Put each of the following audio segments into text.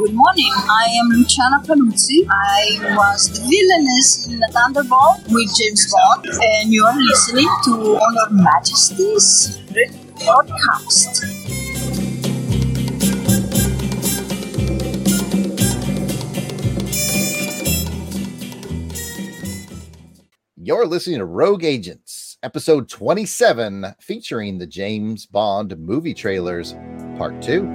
Good morning. I am Luciana Paluzzi. I was the villainess in the Thunderball with James Bond, and you are listening to On Her Majesty's Secret Podcast. You're listening to Rogue Agents, episode 27, featuring the James Bond movie trailers, part two.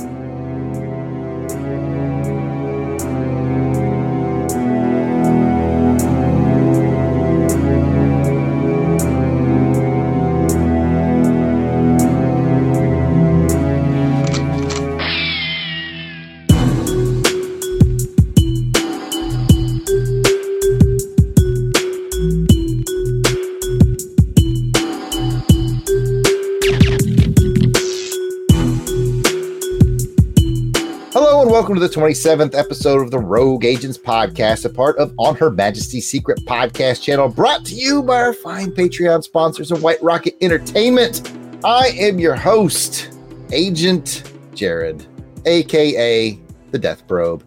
The 27th episode of the Rogue Agents podcast, a part of On Her Majesty's Secret podcast channel, brought to you by our fine Patreon sponsors of White Rocket Entertainment. I am your host, Agent Jared, aka the Death Probe,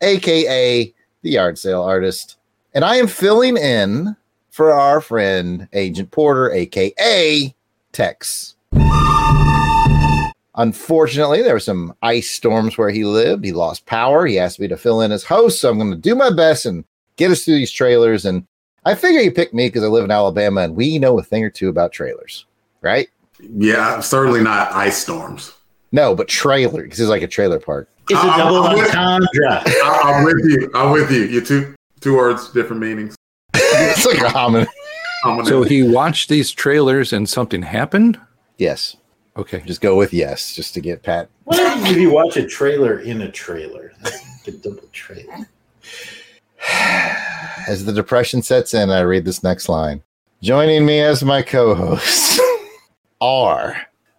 aka the Yard Sale Artist, and I am filling in for our friend Agent Porter, aka Tex. Unfortunately, there were some ice storms where he lived. He lost power. He asked me to fill in as host, so I'm going to do my best and get us through these trailers. And I figure you picked me because I live in Alabama and we know a thing or two about trailers, right? Yeah, certainly not ice storms. No, but trailer because it's like a trailer park. It's a I'm- double I'm with- entendre. I, I'm with you. I'm with you. You two two words, different meanings. it's like a homonym. I'm So he watched these trailers and something happened? Yes, Okay. just go with yes, just to get Pat. What happens if you watch a trailer in a trailer? That's a double trailer. As the depression sets in, I read this next line. Joining me as my co hosts are.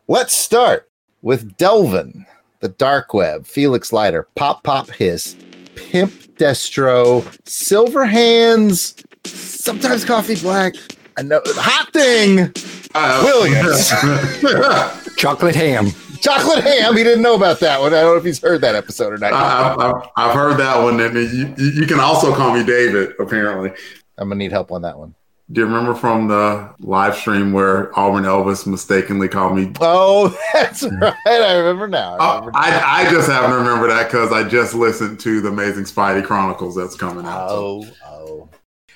Let's start with Delvin, the Dark Web, Felix Leiter, Pop Pop Hiss, Pimp Destro, Silver Hands, sometimes Coffee Black. I know Hot Thing, Uh, Williams. Chocolate ham. Chocolate Ham. He didn't know about that one. I don't know if he's heard that episode or not. I, I've, I've, I've heard that one. And you, you you can also call me David, apparently. I'm gonna need help on that one. Do you remember from the live stream where Auburn Elvis mistakenly called me? Oh, that's right. I remember now. I Oh, remember I, I just happen to remember that because I just listened to the Amazing Spidey Chronicles that's coming out. So, Oh, oh.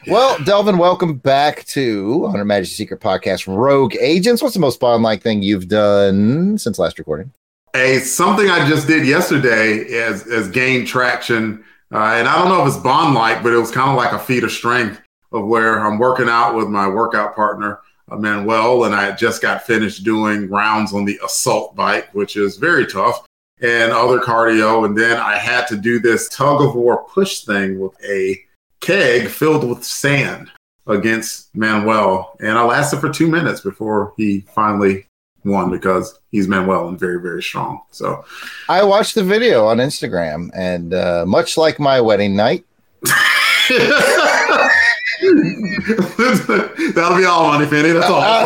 Well, Delvin, welcome back to On Her Majesty's Secret Podcast Rogue Agents. What's the most Bond like thing you've done since last recording? a something I just did yesterday has, has gained traction. Uh, and I don't know if it's Bond like, but it was kind of like a feat of strength of where I'm working out with my workout partner, uh, Manuel, and I just got finished doing rounds on the assault bike, which is very tough, and other cardio. And then I had to do this tug of war push thing with a keg filled with sand against Manuel. And I lasted for two minutes before he finally won because he's Manuel and very, very strong. So I watched the video on Instagram, and uh, much like my wedding night, that'll be all, Money Penny. That's all.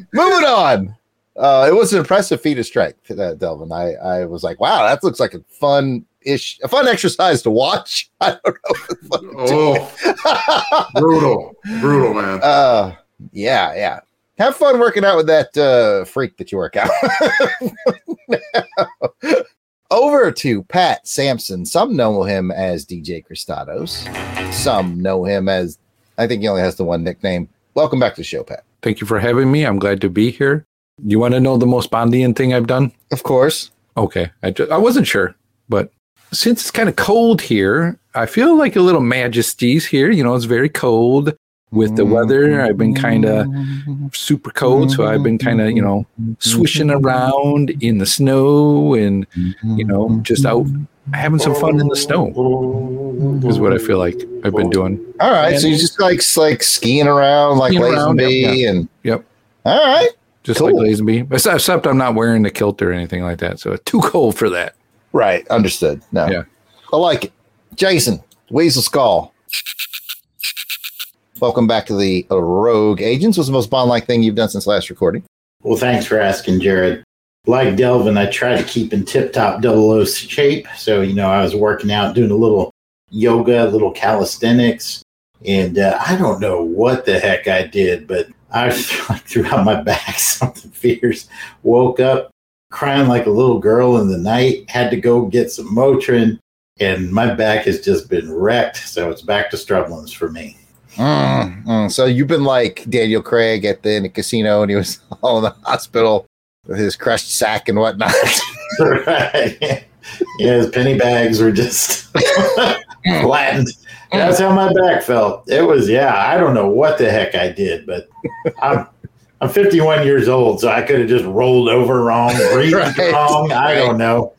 moving on. Uh, it was an impressive feat of strength, uh, Delvin. I, I was like, wow, that looks like a fun ish, a fun exercise to watch. I don't know. if it's fun to do. oh, brutal, brutal, man. Uh, yeah, yeah. Have fun working out with that uh, freak that you work out. Over to Pat Sampson. Some know him as DJ Cristados. Some know him as, I think he only has the one nickname. Welcome back to the show, Pat. Thank you for having me. I'm glad to be here. You want to know the most Bondian thing I've done? Of course. Okay. I, ju- I wasn't sure, but since it's kind of cold here, I feel like a little majesties here. You know, it's very cold with the weather. I've been kind of super cold, so I've been kind of, you know, swishing around in the snow and, you know, just out having some fun in the snow is what I feel like I've been doing. All right. So you just like like skiing around like Skiing around, Lazenby yep, and Yep. all right. Just Cool. like Lazenby. Except except I'm not wearing the kilt or anything like that. So it's too cold for that. Right. Understood. No. Yeah. I like it. Jason, Weasel Skull. Welcome back to the Rogue Agents. What's the most Bond like thing you've done since last recording? Well, thanks for asking, Jared. like Delvin, I try to keep in tip top double O shape. So, you know, I was working out, doing a little yoga, a little calisthenics. And uh, I don't know what the heck I did, but I like threw out my back something fierce. Woke up crying like a little girl in the night. Had to go get some Motrin, and my back has just been wrecked. So it's back to Strublin's for me. Mm, mm. So you've been like Daniel Craig at the, in the casino, and he was all in the hospital with his crushed sack and whatnot. right. Yeah, his penny bags were just flattened. That's how my back felt. It was, yeah, I don't know what the heck I did, but I'm I'm 51 years old, so I could have just rolled over wrong, breathed Right, wrong. I don't know.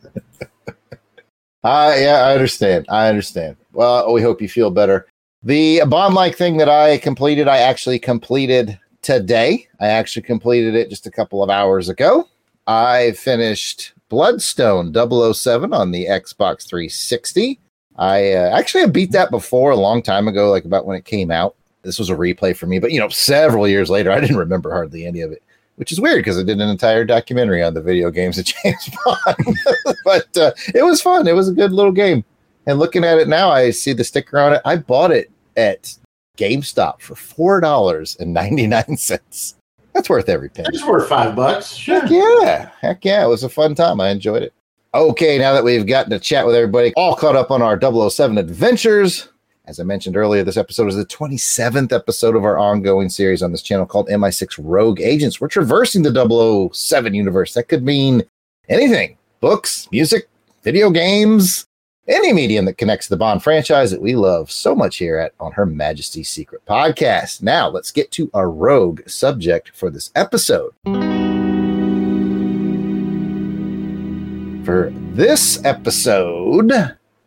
Uh, yeah, I understand. I understand. Well, we hope you feel better. The bond like thing that I completed, I actually completed today. I actually completed it just a couple of hours ago. I finished Blood Stone 007 on the Xbox 360. I uh, actually I beat that before a long time ago, like about when it came out. This was a replay for me, but you know, several years later, I didn't remember hardly any of it, which is weird because I did an entire documentary on the video games of James Bond. but uh, it was fun. It was a good little game. And looking at it now, I see the sticker on it. I bought it at GameStop for four dollars and ninety nine cents. That's worth every penny. It's worth five bucks. Sure. Heck yeah. Heck yeah. It was a fun time. I enjoyed it. Okay, now that we've gotten to chat with everybody, all caught up on our 007 adventures. As I mentioned earlier, this episode is the 27th episode of our ongoing series on this channel called MI6 Rogue Agents. We're traversing the 007 universe. That could mean anything books, music, video games, any medium that connects the Bond franchise that we love so much here at On Her Majesty's Secret Podcast. Now, let's get to our rogue subject for this episode. For this episode,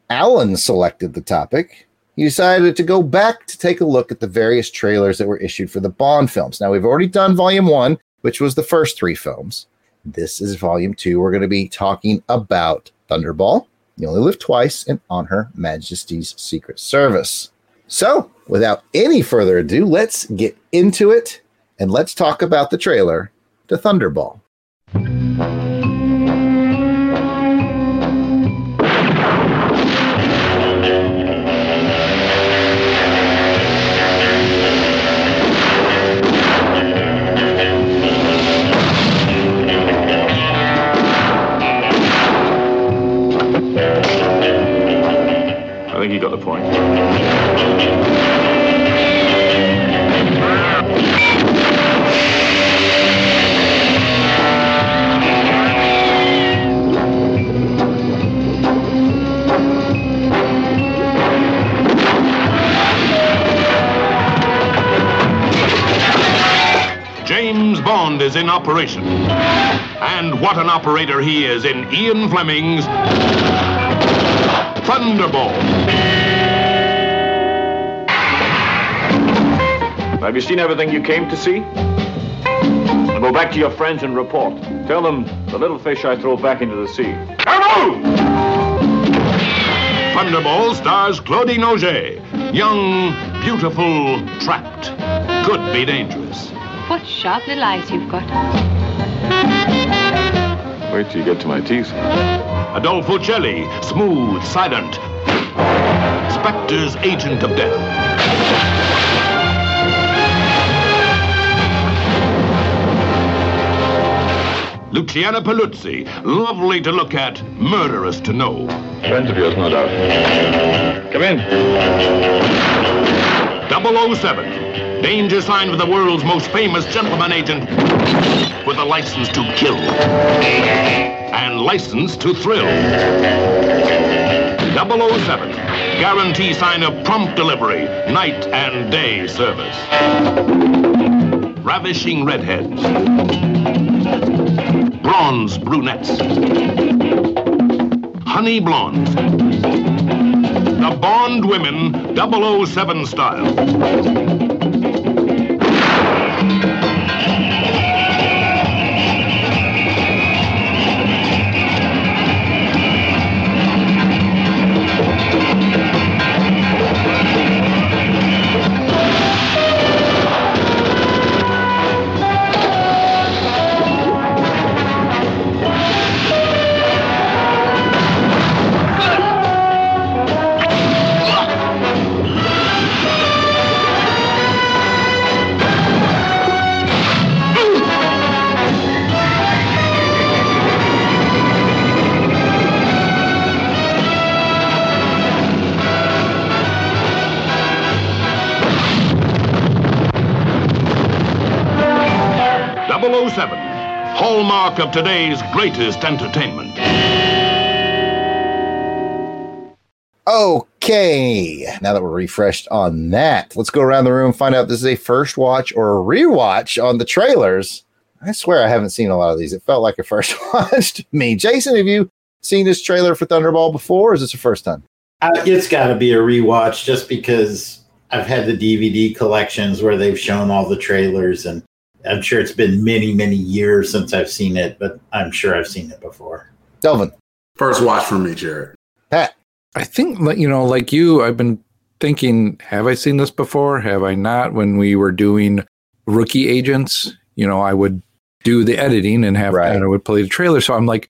Alan selected the topic. He decided to go back to take a look at the various trailers that were issued for the Bond films. Now, we've already done volume one, which was the first three films. This is volume two. We're going to be talking about Thunderball, You Only Live Twice, and On Her Majesty's Secret Service. So, without any further ado, let's get into it and let's talk about the trailer to Thunderball. Is in operation. And what an operator he is in Ian Fleming's Thunderball. Have you seen everything you came to see? Now go back to your friends and report. Tell them the little fish I throw back into the sea. Bravo! Thunderball stars Claudine Auger. Young, beautiful, trapped. Could be dangerous. What sharp little eyes you've got. Wait till you get to my teeth. Adolfo Celi, smooth, silent. Spectre's agent of death. Luciana Paluzzi, lovely to look at, murderous to know. Friends of yours, no doubt. Come in. 007, danger sign for the world's most famous gentleman agent with a license to kill and license to thrill. 007, guarantee sign of prompt delivery, night and day service. Ravishing redheads, bronze brunettes, honey blondes. The Bond women 007 style. 007, hallmark of today's greatest entertainment. Okay, now that we're refreshed on that, let's go around the room and find out if this is a first watch or a rewatch on the trailers. I swear I haven't seen a lot of these. It felt like a first watch to me. Jason, have you seen this trailer for Thunderball before, or is this your first time? Uh, it's got to be a rewatch just because I've had the DVD collections where they've shown all the trailers, and I'm sure it's been many, many years since I've seen it, but I'm sure I've seen it before. Delvin, First watch for me, Jared. Pat, I think, you know, like you, I've been thinking, have I seen this before? Have I not? When we were doing rookie agents, you know, I would do the editing and have, Right. and I would play the trailer. So I'm like,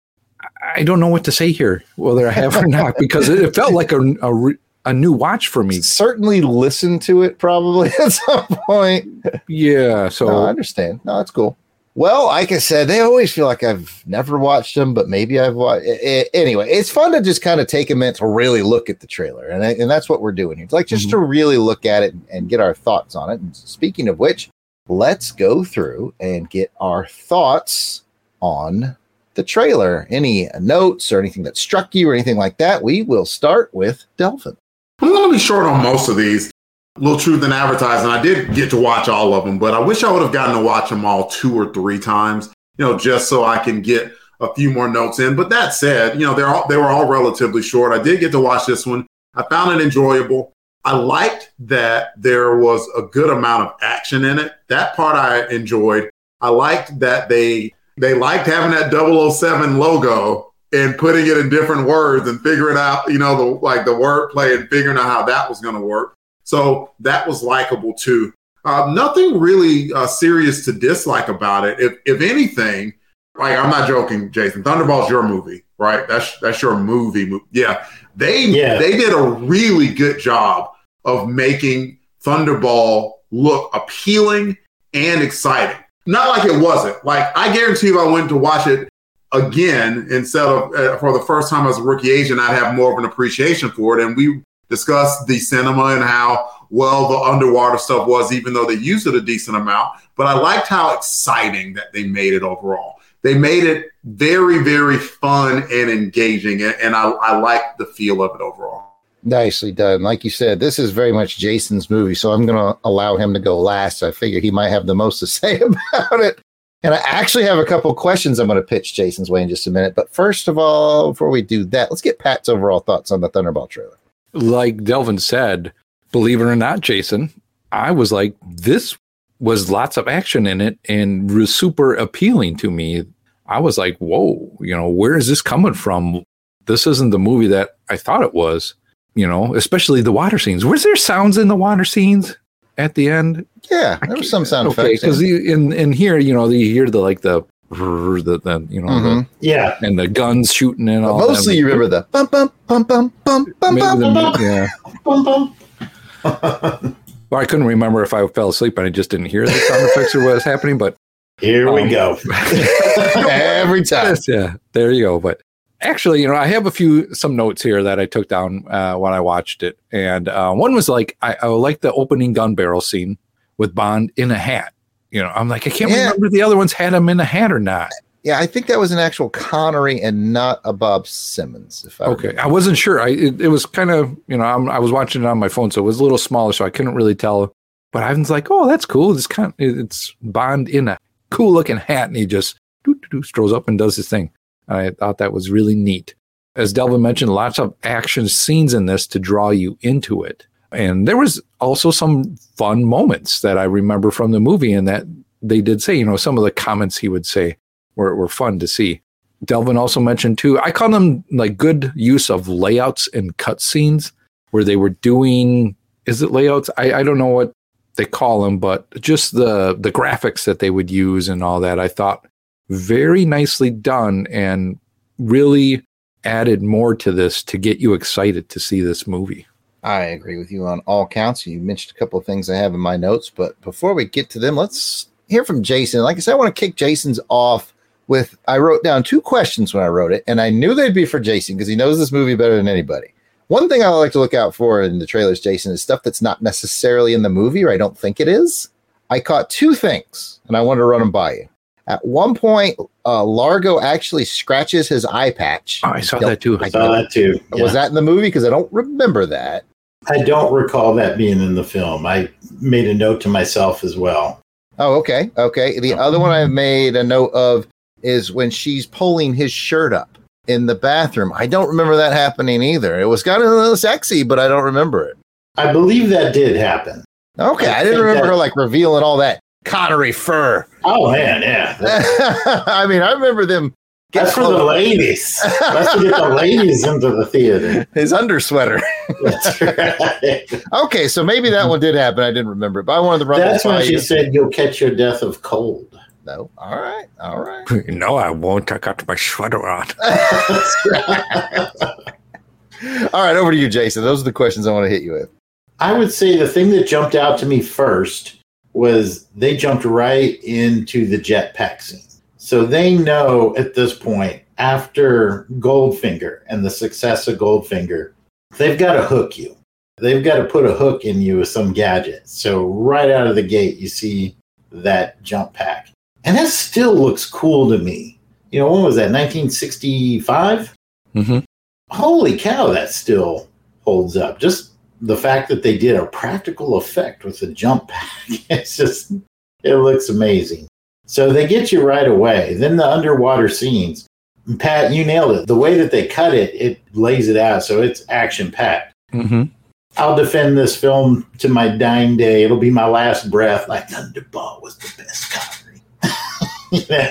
I don't know what to say here, whether I have or not, because it, it felt like a, a, re- a new watch for me. certainly listen to it probably at some point. Yeah. So no, I understand. No, that's cool. Well, like I said, they always feel like I've never watched them, but maybe I've watched. Anyway, it's fun to just kind of take a minute to really look at the trailer, and I, and that's what we're doing here. It's like just to mm-hmm. really look at it and, and get our thoughts on it. And speaking of which, let's go through and get our thoughts on the trailer. Any notes or anything that struck you or anything like that? We will start with Delvin. I'm going to be short on most of these. Little Truth in Advertising. I did get to watch all of them, but I wish I would have gotten to watch them all two or three times, you know, just so I can get a few more notes in. But that said, you know, they're all, they were all relatively short. I did get to watch this one. I found it enjoyable. I liked that there was a good amount of action in it. That part I enjoyed. I liked that they they liked having that 007 logo and putting it in different words and figuring out, you know, the like the wordplay and figuring out how that was going to work. So that was likable too. Uh, nothing really uh, serious to dislike about it. If if anything, like I'm not joking, Jason. Thunderball's your movie, right? That's that's your movie. mo- Yeah, they Yeah. they did a really good job of making Thunderball look appealing and exciting. Not like it wasn't. Like I guarantee you, if I went to watch it again instead of uh, for the first time as a rookie agent, I'd have more of an appreciation for it. And we discussed the cinema and how well the underwater stuff was, even though they used it a decent amount. But I liked how exciting that they made it overall. They made it very, very fun and engaging, and, I, I liked the feel of it overall. Nicely done. Like you said, this is very much Jason's movie, so I'm going to allow him to go last. I figure he might have the most to say about it. And I actually have a couple questions I'm going to pitch Jason's way in just a minute. But first of all, before we do that, let's get Pat's overall thoughts on the Thunderball trailer. like Delvin said, believe it or not, Jason, I was like, this was lots of action in it and was super appealing to me. I was like, whoa, you know, where is this coming from? This isn't the movie that I thought it was, you know, especially the water scenes. Was there sounds in the water scenes at the end? Yeah, there was some sound Okay, effects. because in in here, you know, you hear the like the the, the you know Mhm. Yeah. and the guns shooting and But all. mostly that. you remember the bum bum bum bum bum bum Maybe bum. the- yeah. Well, I couldn't remember if I fell asleep and I just didn't hear the sound effects or what was happening, but Here we Um, go. Every time. yeah, there you go. But actually, you know, I have a few some notes here that I took down uh, when I watched it, and uh, one was like I, I like the opening gun barrel scene with Bond in a hat. You know, I'm like I can't Yeah. remember if the other ones had him in a hat or not. Yeah, I think that was an actual Connery and not a Bob Simmons. If I Okay, I wasn't sure. I it, it was kind of you know I'm, I was watching it on my phone, so it was a little smaller, so I couldn't really tell. But I was like, oh, that's cool. It's kind of, it's Bond in a cool looking hat, and he just doo, doo, doo, strolls up and does his thing. I thought that was really neat. As Delvin mentioned, lots of action scenes in this to draw you into it, and there was also some fun moments that I remember from the movie, and that they did say, you know, some of the comments he would say were, were fun to see. Delvin also mentioned too. I call them like good use of layouts and cutscenes where they were doing. Is it layouts? I, I don't know what they call them, but just the the graphics that they would use and all that. I thought very nicely done and really added more to this to get you excited to see this movie. I agree with you on all counts. You mentioned a couple of things I have in my notes, but before we get to them, let's hear from Jason. Like I said, I want to kick Jason's off with I wrote down two questions when I wrote it, and I knew they'd be for Jason because he knows this movie better than anybody. One thing I like to look out for in the trailers, Jason, is stuff that's not necessarily in the movie, or I don't think it is. I caught two things, and I want to run them by you. At one point, uh, Largo actually scratches his eye patch. Oh, I saw that too. I I saw that too. Was that in the movie? Because I don't remember that. I don't recall that being in the film. I made a note to myself as well. Oh, okay. Okay. The other one I made a note of is when she's pulling his shirt up in the bathroom. I don't remember that happening either. It was kind of a little sexy, but I don't remember it. I believe that did happen. Okay. I I, didn't remember that- her like revealing all that Connery fur. Oh man, yeah. I mean, I remember them. That's for the ladies. That's to get the ladies into the theater. His undersweater. That's right. Okay, so maybe that one did happen. I didn't remember it, but I wanted to run That's that by when she you. said you'll catch your death of cold. No. All right. All right. No, I won't. I got my sweater on. All right. Over to you, Jason. Those are the questions I want to hit you with. I would say the thing that jumped out to me first was they jumped right into the jetpack scene. So they know at this point, after Goldfinger and the success of Goldfinger, they've got to hook you. They've got to put a hook in you with some gadget. So right out of the gate, you see that jump pack. And that still looks cool to me. You know, when was that? 1965? hmm holy cow, that still holds up. Just the fact that they did a practical effect with the jump pack, it's just, it looks amazing. So they get you right away. Then the underwater scenes, Pat, you nailed it. The way that they cut it, it lays it out. So it's action packed. hmm I'll defend this film to my dying day. It'll be my last breath. Like Thunderball was the best Connery. you, know,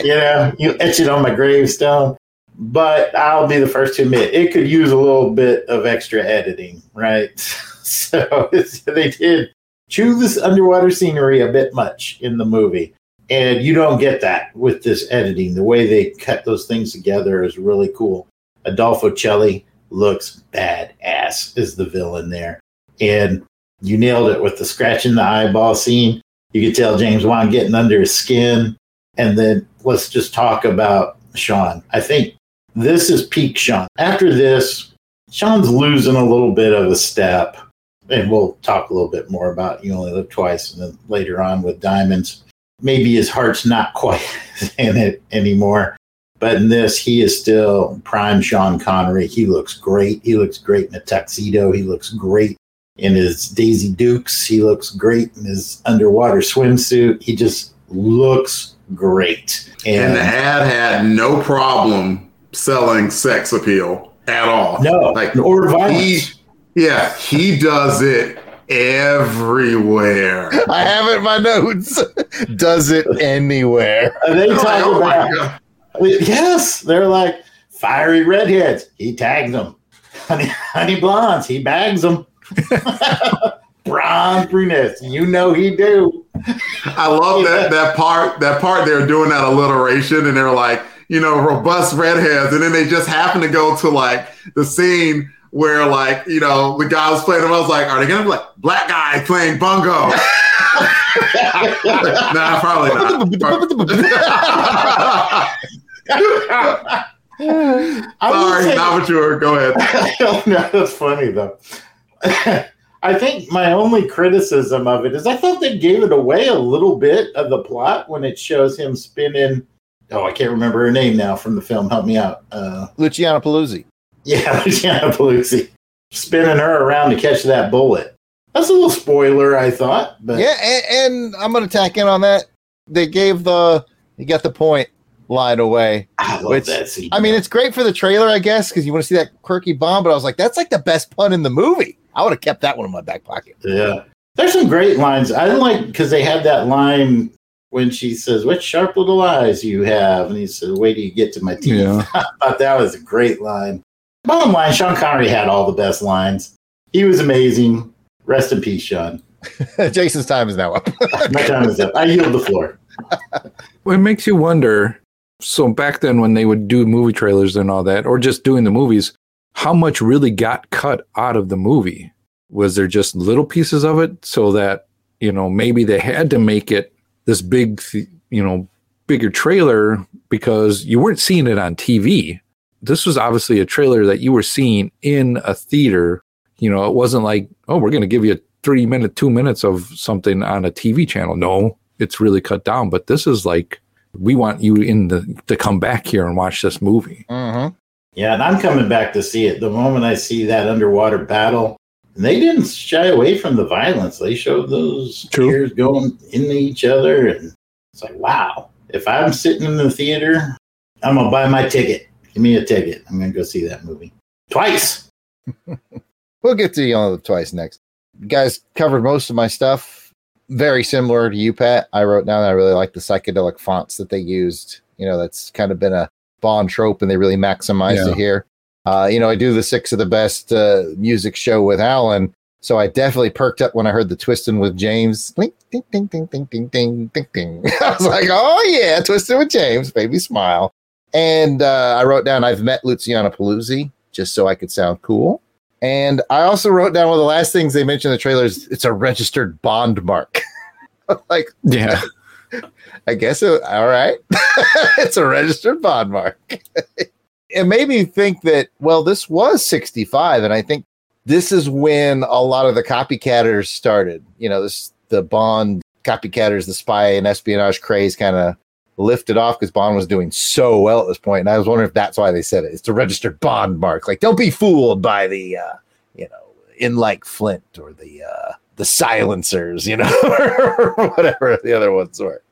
you know, you etch it on my gravestone. But I'll be the first to admit it could use a little bit of extra editing, right? So they did chew this underwater scenery a bit much in the movie. And you don't get that with this editing. The way they cut those things together is really cool. Adolfo Celi looks badass as the villain there. And you nailed it with the scratching the eyeball scene. You could tell James Wan getting under his skin. And then let's just talk about Sean. I think this is peak Sean. After this, Sean's losing a little bit of a step. And we'll talk a little bit more about You Only Live Twice and then later on with Diamonds. Maybe his heart's not quite in it anymore. But in this, he is still prime Sean Connery. He looks great. He looks great in a tuxedo. He looks great in his Daisy Dukes. He looks great in his underwater swimsuit. He just looks great. And And, the ad had no problem selling sex appeal at all. no, like or he, yeah, he does it everywhere. I have it in my notes. Does it anywhere? And they oh Like, talk oh about God. yes, they're like fiery redheads. He tags them. Honey, honey blondes. He bags them. Bronze brunettes. You know he do. I love that that part that part they're doing that alliteration and they're like, you know, robust redheads, and then they just happen to go to like the scene where like, you know, the guy was playing them. I was like, are they gonna be like black guy playing bongo? nah, probably not. Sorry, say- not what you were. Go ahead. no, that's funny though. I think my only criticism of it is I thought they gave it away a little bit of the plot when it shows him spinning. Oh, I can't remember her name now from the film. Help me out. Uh, Luciano Paluzzi. yeah, Luciana Paluzzi spinning her around to catch that bullet. That's a little spoiler, I thought. But Yeah, and, and I'm going to tack in on that. They gave the you got the point line away. I love Which- that scene. I mean, it's great for the trailer, I guess, because you want to see that quirky bomb. But I was like, that's like the best pun in the movie. I would have kept that one in my back pocket. Yeah. There's some great lines. I didn't like because they had that line when she says, What sharp little eyes you have. And he said, Wait till you get to my teeth. Yeah. I thought that was a great line. Bottom line, Sean Connery had all the best lines. He was amazing. Rest in peace, Sean. Jason's time is now up. My time is up. I yield the floor. Well, it makes you wonder. So back then, when they would do movie trailers and all that, or just doing the movies, how much really got cut out of the movie? Was there just little pieces of it so that you know maybe they had to make it this big, you know, bigger trailer because you weren't seeing it on TV. This was obviously a trailer that you were seeing in a theater. You know, it wasn't like, oh, we're going to give you three minute, two minutes of something on a TV channel. No, it's really cut down. But this is like we want you in the to come back here and watch this movie. Mm-hmm. Yeah, and I'm coming back to see it. The moment I see that underwater battle, and they didn't shy away from the violence. They showed those True. spears going into each other, and it's like, wow. If I'm sitting in the theater, I'm gonna buy my ticket. Give me a ticket. I'm gonna go see that movie twice. We'll get to you on the twice next. You guys covered most of my stuff. Very similar to you, Pat. I wrote down I really like the psychedelic fonts that they used. You know, that's kind of been a Bond trope, and they really maximized Yeah. it here. Uh, you know, I do the six of the best uh, music show with Alan, so I definitely perked up when I heard the twisting with James. Ding, ding, ding, ding, ding, ding, ding, ding, ding. I was like, oh yeah, twisting with James, baby smile. And uh, I wrote down I've met Luciana Paluzzi just so I could sound cool. And I also wrote down one of the last things they mentioned in the trailers. It's a registered bond mark. like, Yeah. I guess it, all right. it's a registered bond mark. It made me think that, well, this was 65. And I think this is when a lot of the copycatters started. You know, this the Bond copycatters, the spy and espionage craze kind of lifted off because Bond was doing so well at this point. And I was wondering if that's why they said it. It's a registered Bond mark. Like, don't be fooled by the, uh, you know, in like Flint or the uh, the silencers, you know, or whatever the other ones were.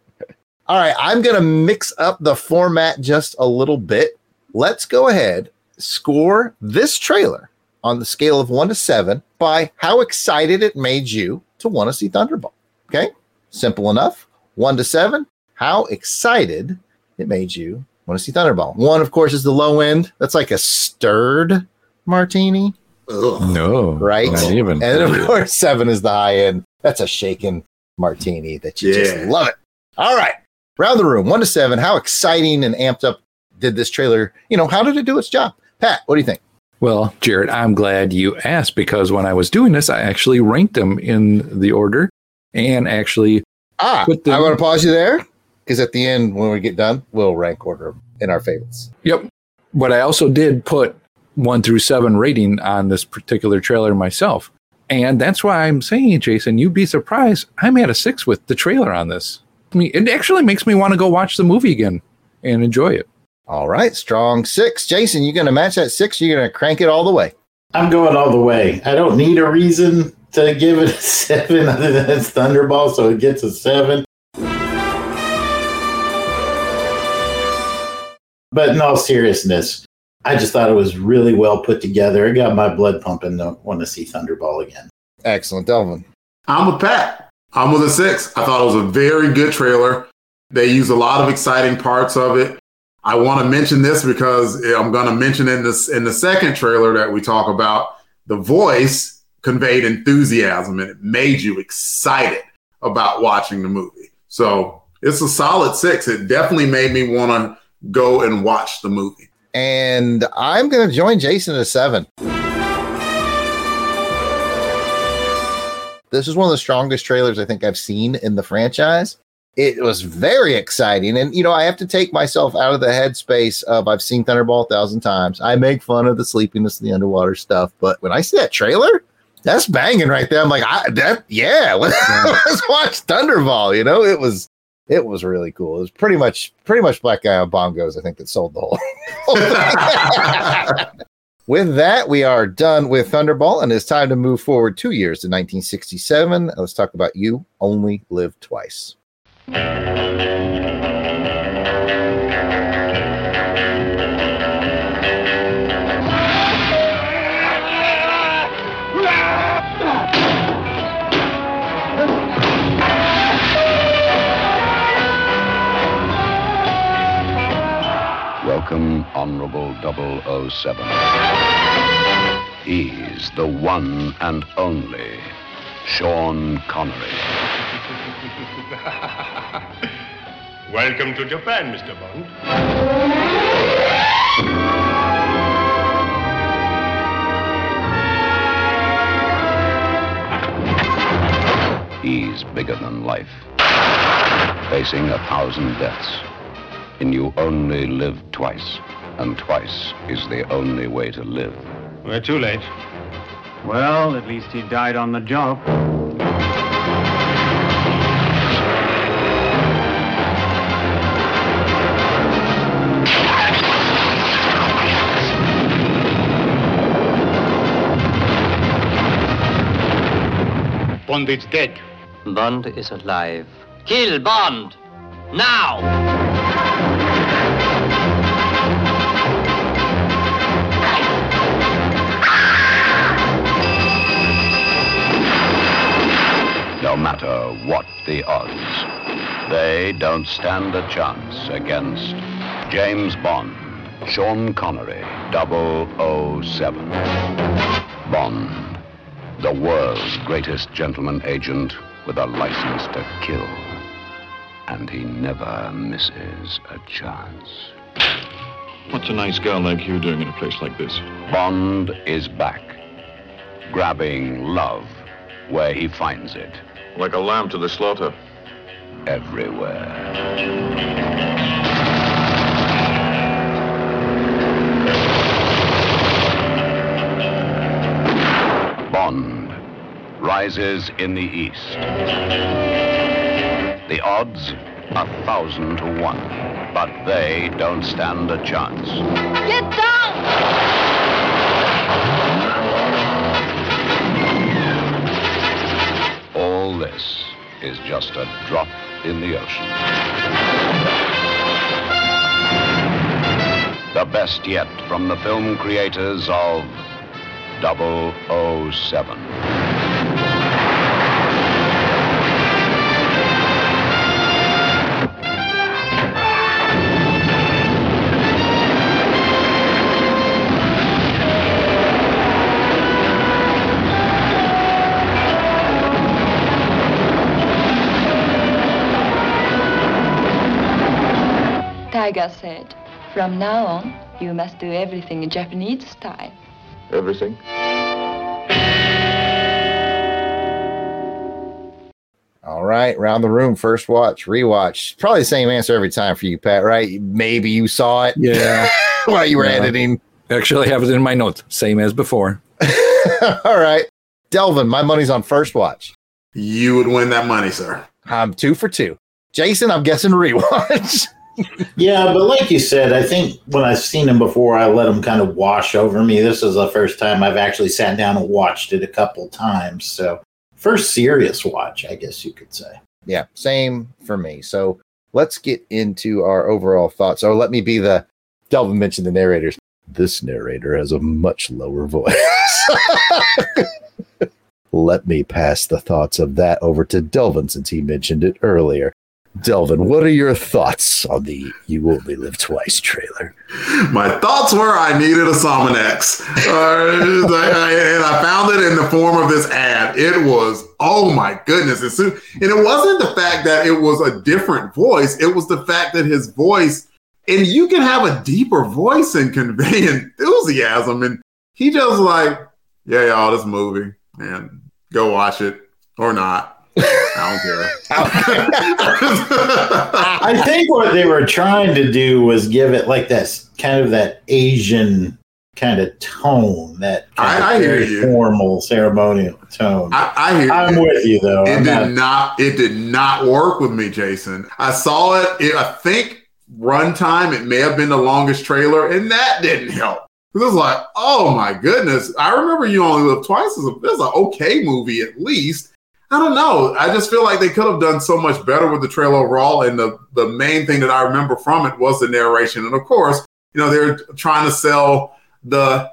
All right, I'm gonna mix up the format just a little bit. Let's go ahead score this trailer on the scale of one to seven by how excited it made you to want to see Thunderball. Okay, simple enough. One to seven, how excited it made you want to see Thunderball. One, of course, is the low end. That's like a stirred martini No. right? Not even. And then of course, seven is the high end. That's a shaken martini that you just love it. All right, round the room, one to seven. How exciting and amped up did this trailer? You know, how did it do its job? Pat, what do you think? Well, Jared, I'm glad you asked because when I was doing this, I actually ranked them in the order and actually, Ah, Put them- I want to pause you there because at the end, when we get done, we'll rank order 'em in our favorites. yep. But I also did put one through seven rating on this particular trailer myself. And that's why I'm saying, Jason, you'd be surprised. I'm at a six with the trailer on this. I mean, it actually makes me want to go watch the movie again and enjoy it. All right, strong six. Jason, you going to match that six? You're going to crank it all the way. I'm going all the way. I don't need a reason to give it a seven other than it's Thunderball, so it gets a seven. But in all seriousness, I just thought it was really well put together. It got my blood pumping to want to see Thunderball again. Excellent, Delvin. I'm with Pat. I'm with a six. I thought it was a very good trailer. They used a lot of exciting parts of it. I want to mention this because I'm going to mention in this in the second trailer that we talk about. The voice conveyed enthusiasm and it made you excited about watching the movie. So it's a solid six. It definitely made me want to go and watch the movie. And I'm going to join Jason at seven. This is one of the strongest trailers I think I've seen in the franchise. It was very exciting. And, you know, I have to take myself out of the headspace of I've seen Thunderball a thousand times. I make fun of the sleepiness and the underwater stuff. But when I see that trailer, that's banging right there. I'm like, I, that, yeah, let's, let's watch Thunderball. You know, it was, it was really cool. It was pretty much, pretty much Black Guy on Bongos, I think, that sold the whole. With that, we are done with Thunderball, and it's time to move forward two years to 1967. Let's talk about You Only Live Twice. Welcome, Honorable 007. He's the one and only Sean Connery. Welcome to Japan, Mr. Bond. He's bigger than life, facing a thousand deaths. And you only live twice, and twice is the only way to live. We're too late. Well, at least he died on the job. Bond is dead. Bond is alive. Kill Bond! Now! No matter what the odds, they don't stand a chance against James Bond, Sean Connery, 007. Bond, the world's greatest gentleman agent with a license to kill. And he never misses a chance. What's a nice girl like you doing in a place like this? Bond is back, grabbing love where he finds it. Like a lamb to the slaughter. Everywhere. Bond rises in the east. The odds, a thousand to one. But they don't stand a chance. Get down! All this is just a drop in the ocean. The best yet from the film creators of 007. Tiger said, from now on, you must do everything in Japanese style. Everything? All right, round the room, first watch, rewatch. Probably the same answer every time for you, Pat. Right? Maybe you saw it. Yeah. while you were Yeah. editing. Actually, I have it in my notes, same as before. All right, Delvin, my money's on first watch. You would win that money, sir. I'm two for two. Jason, I'm guessing rewatch. Yeah, but like you said, I think when I've seen him before, I let him kind of wash over me. This is the first time I've actually sat down and watched it a couple times. So, first serious watch, I guess you could say. yeah, same for me. So let's get into our overall thoughts. Or let me be the Delvin mentioned the narrators. This narrator has a much lower voice. let me pass the thoughts of that over to Delvin since he mentioned it earlier. Delvin, what are your thoughts on the You Only Live Twice trailer? My thoughts were I needed a Sominex. Uh, and I found it in the form of this ad. It was, oh my goodness. And it wasn't the fact that it was a different voice, it was the fact that his voice, and you can have a deeper voice and convey enthusiasm. And he just like, yeah, y'all, this movie, and go watch it or not. I I think what they were trying to do was give it like that kind of that Asian kind of tone, that kind I- of I hear very you. formal ceremonial tone. I, I hear I'm you. with you though. It I'm did not- not. It did not work with me, Jason. I saw it. it I think runtime. It may have been the longest trailer, and that didn't help. It was like, oh my goodness. I remember you only live twice. As a, this is an okay movie at least. I don't know. I just feel like they could have done so much better with the trailer overall. And the the main thing that I remember from it was the narration. And of course, you know, they're trying to sell the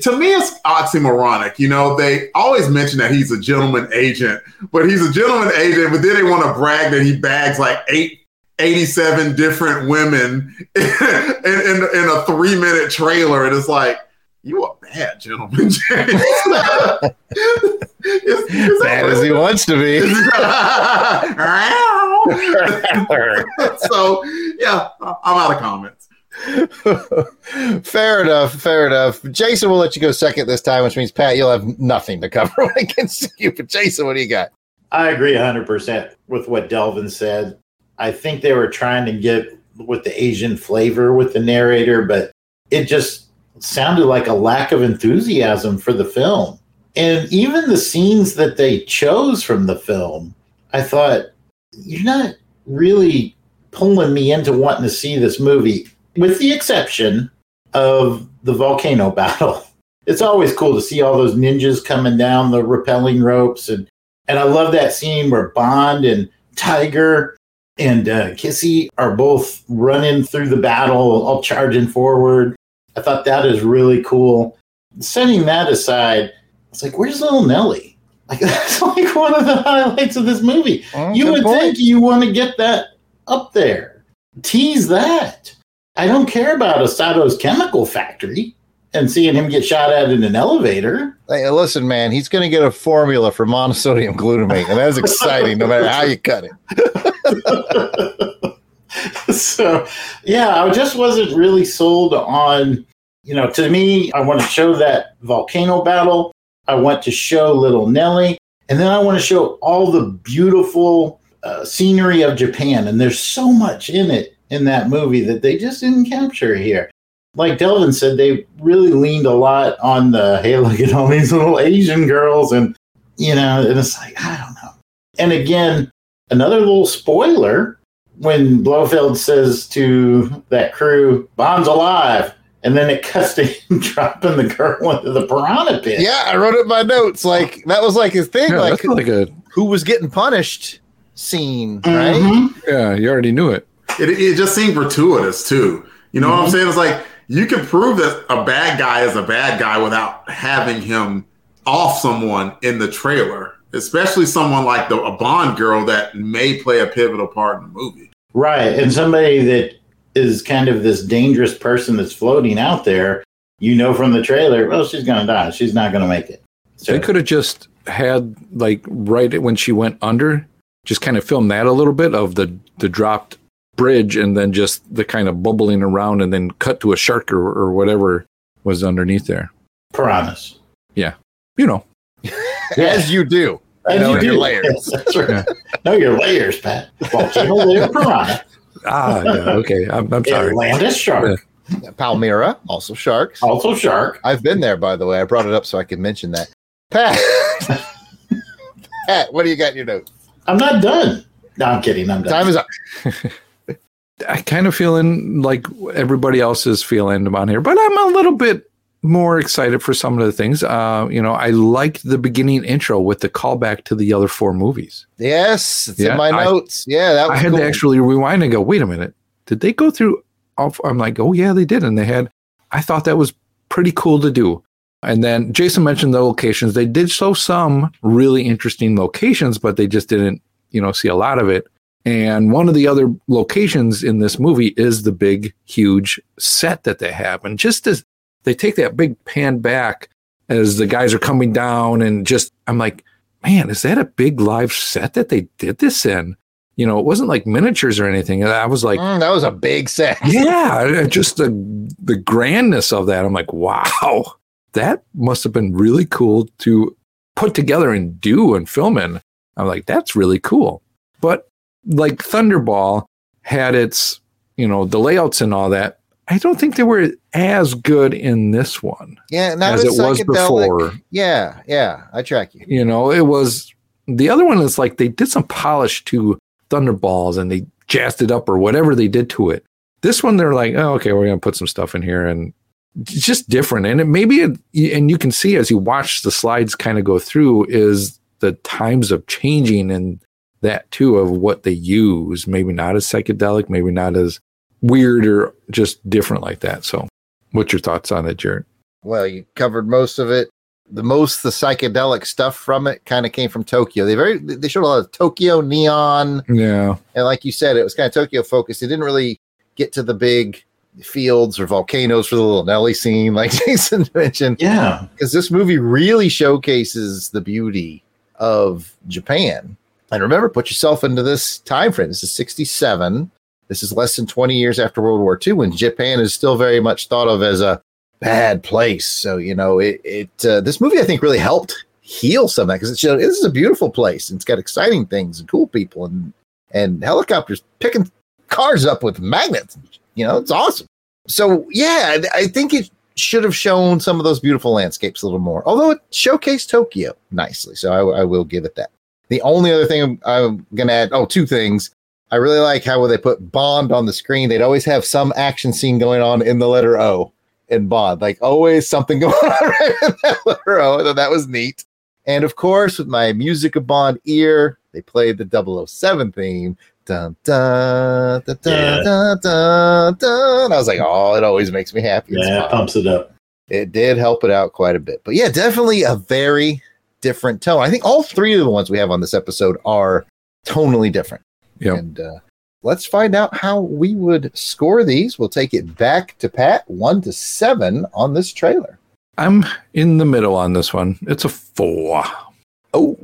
to me it's oxymoronic you know they always mention that he's a gentleman agent but he's a gentleman agent but then they want to brag that he bags like eight 87 different women in, in, in a three minute trailer and it's like you are bad gentleman James. Is- is Bad as he wants to be. so yeah i'm out of comments fair enough. Fair enough. Jason, we'll let you go second this time, which means Pat, you'll have nothing to cover when it gets to you. But Jason, what do you got? I agree 100% with what Delvin said. I think they were trying to get with the Asian flavor with the narrator, but it just sounded like a lack of enthusiasm for the film. And even the scenes that they chose from the film, I thought, you're not really pulling me into wanting to see this movie, with the exception of the volcano battle. It's always cool to see all those ninjas coming down the rappelling ropes and And I love that scene where Bond and Tiger and uh, Kissy are both running through the battle, all charging forward. I thought that is really cool. Setting that aside, it's like, where's little Nellie? Like that's like one of the highlights of this movie. Oh, you would point. think you want to get that up there. Tease that. I don't care about Osato's chemical factory and seeing him get shot at in an elevator. Hey, listen, man, he's going to get a formula for monosodium glutamate, and that's exciting no matter how you cut it. so yeah, I just wasn't really sold on, you know, to me, I want to show that volcano battle. I want to show little Nellie, and then I want to show all the beautiful uh, scenery of Japan. And there's so much in it in that movie that they just didn't capture here. Like Delvin said, they really leaned a lot on the hey, look at all these little Asian girls, and you know, and it's like I don't know. And again, another little spoiler when Blofeld says to that crew, "Bond's alive," and then it cuts to him dropping the girl into the piranha pit. Yeah, I wrote it in my notes. Like that was like his thing. Yeah, like, that's like a who was getting punished scene, Mm-hmm. right? Yeah. You already knew it. It, it just seemed gratuitous too. You know what I'm saying? It's like you can prove that a bad guy is a bad guy without having him off someone in the trailer, especially someone like the a Bond girl that may play a pivotal part in the movie. Right. And somebody that is kind of this dangerous person that's floating out there, you know from the trailer, well, she's going to die. She's not going to make it. So, They could have just had like right when she went under, just kind of film that a little bit of the the dropped bridge and then just the kind of bubbling around and then cut to a shark or, or whatever was underneath there. piranhas. Yeah. You know. As you do. As know, you your do. layers. That's right. Yeah. Know your layers, Pat. Volcano layer piranha. Ah, yeah, okay. I'm, I'm sorry. Atlantis shark. Palmyra, also sharks. Also shark. I've been there, by the way. I brought it up so I could mention that. Pat, Pat, what do you got in your notes? I'm not done. No, I'm kidding. I'm done. Time is up. I kind of feeling like everybody else is feeling them on here, but I'm a little bit more excited for some of the things. Uh, you know, I liked the beginning intro with the callback to the other four movies. Yes, it's Yeah, in my I- notes. yeah, that I had cool. to actually rewind and go, wait a minute, did they go through? All, I'm like, oh yeah, they did, and they had. I thought that was pretty cool to do. And then Jason mentioned the locations. They did show some really interesting locations, but they just didn't, you know, see a lot of it. And one of the other locations in this movie is the big, huge set that they have. And just as they take that big pan back as the guys are coming down, and just, I'm like, man, is that a big live set that they did this in? You know, it wasn't like miniatures or anything. I was like, Mm, that was a big set. yeah, just the the grandness of that. I'm like, wow, that must have been really cool to put together and do and film in. I'm like, that's really cool. But like Thunderball had its, you know, the layouts and all that. I don't think they were as good in this one Yeah, not as as it was before. Yeah, yeah, I track you. You know, it was the other one is like they did some polish to Thunderballs and they jazzed it up or whatever they did to it. This one, they're like, oh, okay, we're gonna put some stuff in here and it's just different. And it maybe it, and you can see as you watch the slides kind of go through is the times of changing and that too of what they use. Maybe not as psychedelic, maybe not as weird or just different like that. So, what's your thoughts on it, Jared? Well, you covered most of it. The most the psychedelic stuff from it kind of came from Tokyo. They very they showed a lot of Tokyo neon, Yeah, and like you said, it was kind of Tokyo focused. They didn't really get to the big fields or volcanoes for the little Nellie scene, like Jason mentioned. Yeah. because this movie really showcases the beauty of Japan. And remember, put yourself into this time frame. This is 67. This is less than 20 years after World War II, when Japan is still very much thought of as a bad place. So, you know, it, it uh, this movie, I think, really helped heal some of that because it showed this is a beautiful place and it's got exciting things and cool people and, and helicopters picking cars up with magnets. You know, it's awesome. So, yeah, I think it should have shown some of those beautiful landscapes a little more. Although it showcased Tokyo nicely, so I, I will give it that. The only other thing I'm, I'm gonna add, oh, two things. I really like how when they put Bond on the screen, they'd always have some action scene going on in the letter O in Bond, like always something going on right in that letter O. Thought that was neat. And of course, with my Music of Bond ear, they played the 007 theme. Dun, dun, dun, dun, Yeah. dun, dun, dun. I was like, oh, it always makes me happy. Yeah, it pumps it up. It did help it out quite a bit. But yeah, definitely a very different tone. I think all three of the ones we have on this episode are tonally different. Yep. And uh, let's find out how we would score these. We'll take it back to Pat, one to seven on this trailer. I'm in the middle on this one. It's a four. Oh,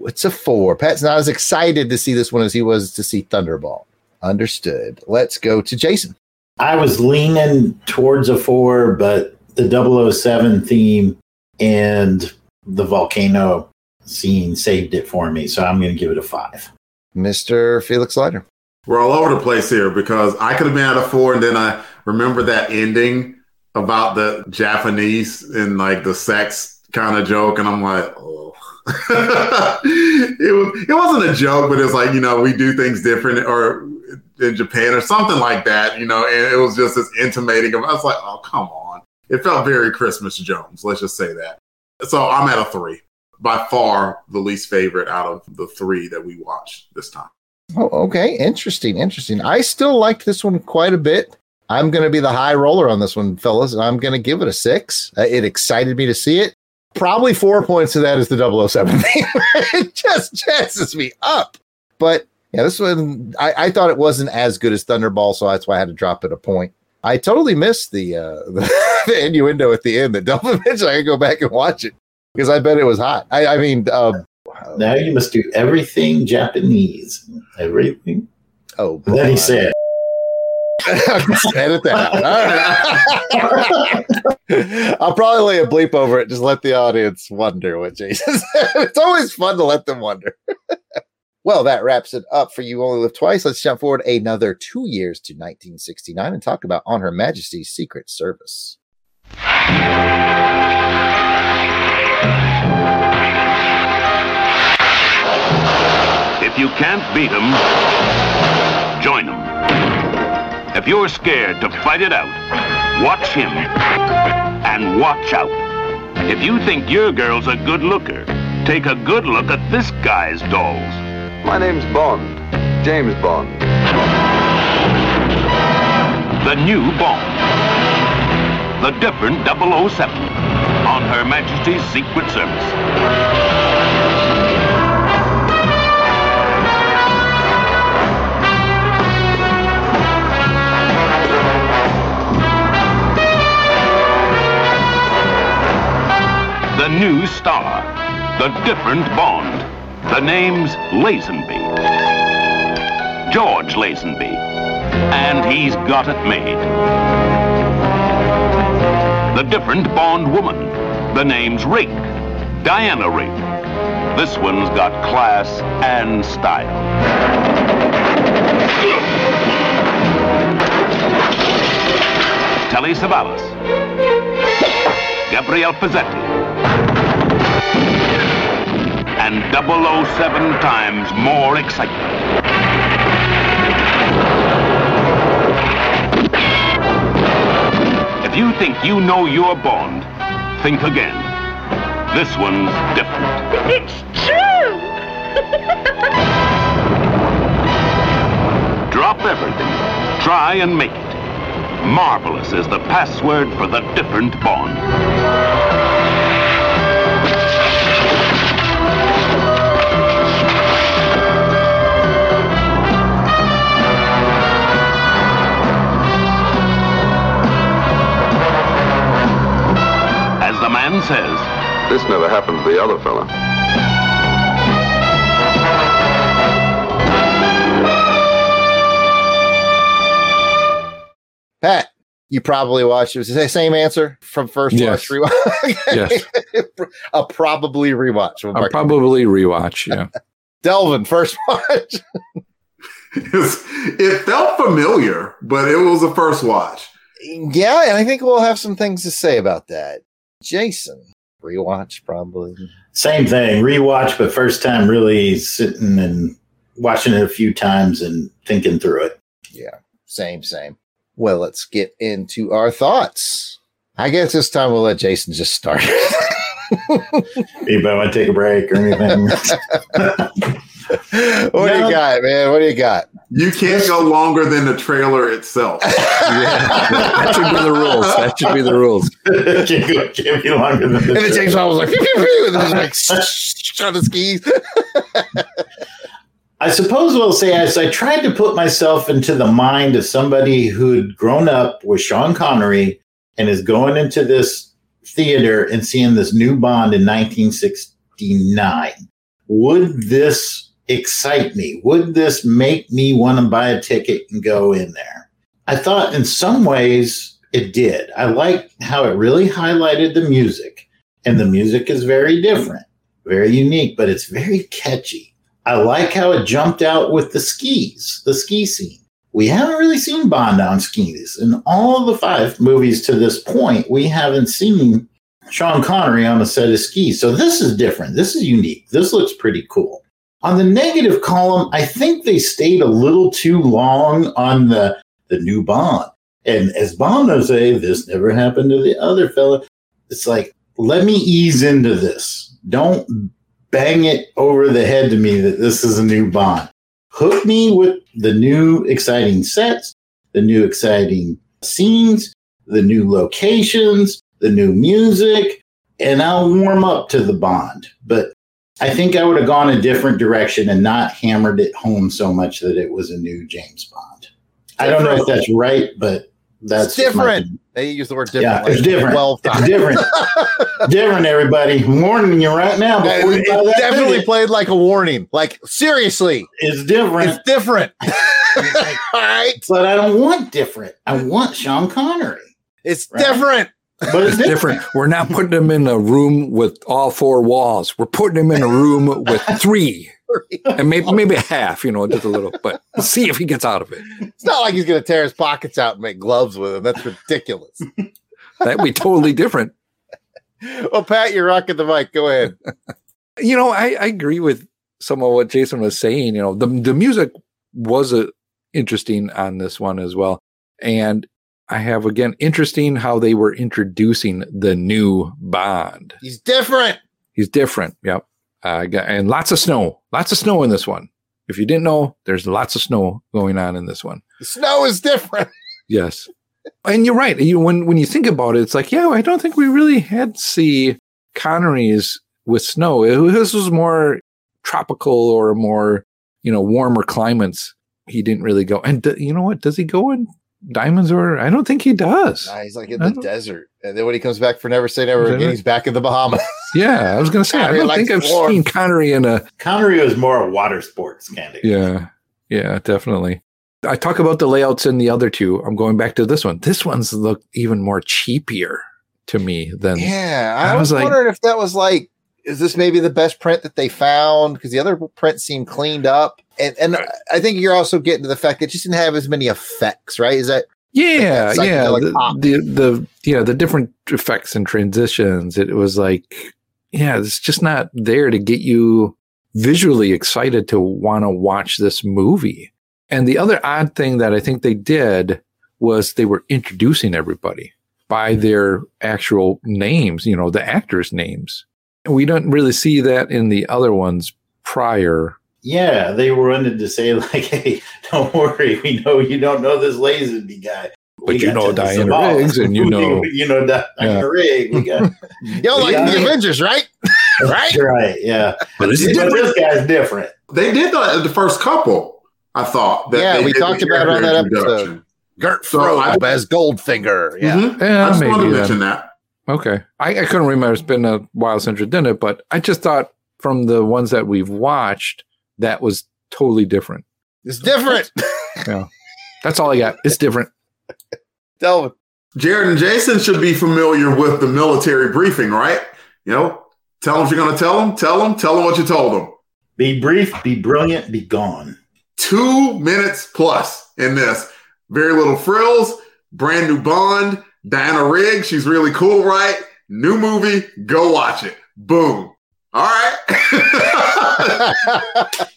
it's a four. Pat's not as excited to see this one as he was to see Thunderball. Understood. Let's go to Jason. I was leaning towards a four, but the 007 theme and the volcano scene saved it for me. So I'm going to give it a five. Mr. Felix Leiter. We're all over the place here because I could have been at a four, and then I remember that ending about the Japanese and like the sex kind of joke, and I'm like, oh. it was it wasn't a joke, but it's like you know we do things different, or in Japan or something like that, you know, and it was just this intimating of. I was like, oh come on, it felt very Christmas Jones. Let's just say that. So I'm at a three, by far the least favorite out of the three that we watched this time. Oh, okay. Interesting. Interesting. I still liked this one quite a bit. I'm going to be the high roller on this one, fellas. I'm going to give it a six. Uh, it excited me to see it. Probably four points of that is the 007 thing. it just chances me up. But yeah, this one, I, I thought it wasn't as good as Thunderball, so that's why I had to drop it a point. I totally missed the, uh, the, the innuendo at the end that Delvin mentioned. I can go back and watch it because I bet it was hot. I, I mean, um, Now you must do everything Japanese. Everything. Oh, And then he said, Edit that out. All right. I'll probably lay a bleep over it. Just let the audience wonder what Jason said. It's always fun to let them wonder. well, that wraps it up for You Only Live Twice. Let's jump forward another two years to 1969 and talk about On Her Majesty's Secret Service. If you can't beat 'em, join 'em. If you're scared to fight it out, watch him and watch out. If you think your girl's a good looker, take a good look at this guy's dolls. My name's Bond. James Bond. The new Bond. The different 007 on Her Majesty's Secret Service. The new star. The different Bond. The name's Lazenby. George Lazenby. And he's got it made. The different Bond woman. The name's Rigg. Diana Rigg. This one's got class and style. Telly Savalas. Gabriele Ferzetti. And 007 times more excitement. If you think you know your Bond, think again. This one's different. It's true! Drop everything. Try and make it. Marvelous is the password for the different Bond. As says, This never happened to the other fella. Pat, you probably watched it. Was the same answer from first Yes. watch rewatch? Yes. a probably rewatch. We'll I'll probably rewatch. Yeah. Delvin, first watch. It felt familiar, but it was a first watch. yeah, and I think we'll have some things to say about that. Jason, rewatch probably. Same thing, rewatch, but first time really sitting and watching it a few times and thinking through it. Yeah, same, same. Well, let's get into our thoughts. I guess this time we'll let Jason just start. Anybody want to take a break or anything? what do you got, man? What do you got? You can't go longer than the trailer itself. that should be the rules. That should be the rules. can't, go, can't be longer than And then this. James Bond was like, pew, pew, pew, and then like shot his skis. I suppose we'll say as I tried to put myself into the mind of somebody who'd grown up with Sean Connery and is going into this theater and seeing this new Bond in 1969. Would this excite me? Would this make me want to buy a ticket and go in there? I thought in some ways it did. I liked how it really highlighted the music, and the music is very different, very unique, but it's very catchy. I like how it jumped out with the skis, the ski scene. We haven't really seen Bond on skis. In all the five movies to this point, we haven't seen Sean Connery on a set of skis. So this is different. This is unique. This looks pretty cool. On the negative column, I think they stayed a little too long on the, the new Bond. And as Bond would say, eh, this never happened to the other fella. It's like, let me ease into this. Don't bang it over the head to me that this is a new Bond. Hook me with the new exciting sets, the new exciting scenes, the new locations, the new music, and I'll warm up to the Bond. But I think I would have gone a different direction and not hammered it home so much that it was a new James Bond. I don't know if that's right, but that's It's my- different. They use the word different. Yeah, like it's different. Twelve It's different. different, everybody. I'm warning you right now. It, it definitely played like a warning. Like seriously, It's different. it's different. All right, but I don't want different. I want Sean Connery. it's Right. different. But it's It's different. We're not putting him in a room with all four walls. We're putting him in a room with three, and maybe maybe a half. You know, just a little. But we'll see if he gets out of it. It's not like he's going to tear his pockets out and make gloves with them. That's ridiculous. That'd be totally different. well, Pat, you're rocking the mic. Go ahead. You know, I, I agree with some of what Jason was saying. You know, the the music was a, interesting on this one as well, and I have again interesting how they were introducing the new Bond. He's different. He's different. Yep. Uh, and lots of snow. Lots of snow in this one. If you didn't know, there's lots of snow going on in this one. The snow is different. Yes. And you're right. You when when you think about it, it's like, yeah, I don't think we really had see Connery's with snow. It- this was more tropical or more, you know, warmer climates. He didn't really go. And d- you know what? Does he go in diamonds or I don't think he does. Nah, he's like in I the don't- desert. And then when he comes back for Never Say Never Again, he's back in the Bahamas. Yeah, I was gonna say I don't think I've warm. seen Connery in a Connery was more a water sports kind of. Yeah. Yeah, definitely. I talk about the layouts in the other two. I'm going back to this one. This one's look even more cheapier to me than yeah, I, I was, was like- wondering if that was like, is this maybe the best print that they found? Because the other prints seem cleaned up. And and I think you're also getting to the fact that it just didn't have as many effects, right? Is that Yeah, Like that yeah. The, pop. the the yeah, the different effects and transitions. It was like yeah, it's just not there to get you visually excited to want to watch this movie. And the other odd thing that I think they did was they were introducing everybody by mm-hmm. their actual names, you know, the actors' names. And we don't really see that in the other ones prior. Yeah, they were wanted to say like, "Hey, don't worry, we know you don't know this Lazenby guy, But We you know Dennis Diana Zavala. Riggs and you know you know Diana Yeah. Rigg. We got you don't like Yeah. the Avengers, right? right? Right, yeah. But this But is this guy's different. They did the, the first couple, I thought. that Yeah, we talked about it on that episode. Gert So Frobe I- as Goldfinger. Yeah. Mhm. Yeah, I just wanted to mention then. that. Okay. I, I couldn't remember. It's been a while since I did it, but I just thought from the ones that we've watched, that was totally different. It's different. yeah. That's all I got. It's different. Delvin. Jared and Jason should be familiar with the military briefing, right? You know, tell them if you're going to tell them, tell them, tell them what you told them. Be brief, be brilliant, be gone. Two minutes plus in this. Very little frills, brand new Bond, Diana Rigg. She's really cool, right? New movie, go watch it. Boom. All right.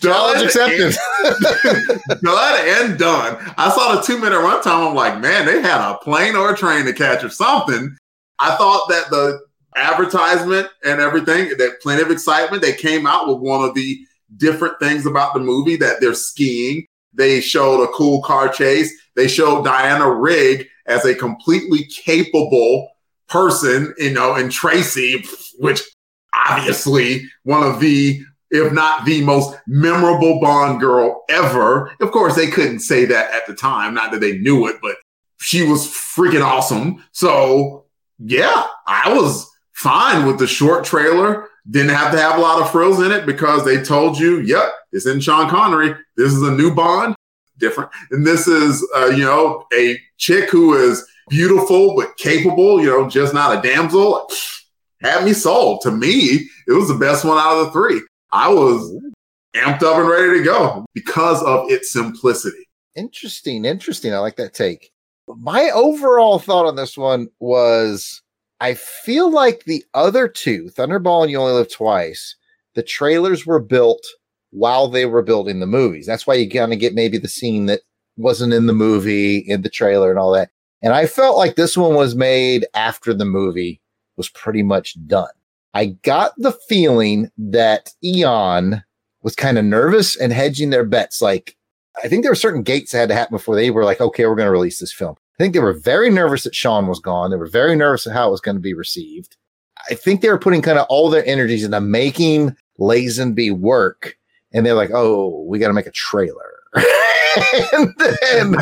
Challenge accepted. done and done. I saw the two minute runtime. I'm like, man, they had a plane or a train to catch or something. I thought that the advertisement and everything, that plenty of excitement. They came out with one of the different things about the movie that they're skiing. They showed a cool car chase. They showed Diana Rigg as a completely capable person, you know, and Tracy, which obviously one of the, if not the most memorable Bond girl ever. Of course, they couldn't say that at the time, not that they knew it, but she was freaking awesome. So yeah, I was fine with the short trailer. Didn't have to have a lot of frills in it because they told you, yep, it's in Sean Connery. This is a new Bond, different. And this is, uh, you know, a chick who is beautiful but capable, you know, just not a damsel. Had me sold. To me, it was the best one out of the three. I was amped up and ready to go because of its simplicity. Interesting. Interesting. I like that take. My overall thought on this one was I feel like the other two, Thunderball and You Only Live Twice, the trailers were built while they were building the movies. That's why you kind of get maybe the scene that wasn't in the movie, in the trailer, and all that. And I felt like this one was made after the movie was pretty much done. I got the feeling that Eon was kind of nervous and hedging their bets. Like, I think there were certain gates that had to happen before they were like, okay, we're going to release this film. I think they were very nervous that Sean was gone. They were very nervous at how it was going to be received. I think they were putting kind of all their energies into making Lazenby work. And they're like, oh, we got to make a trailer. and then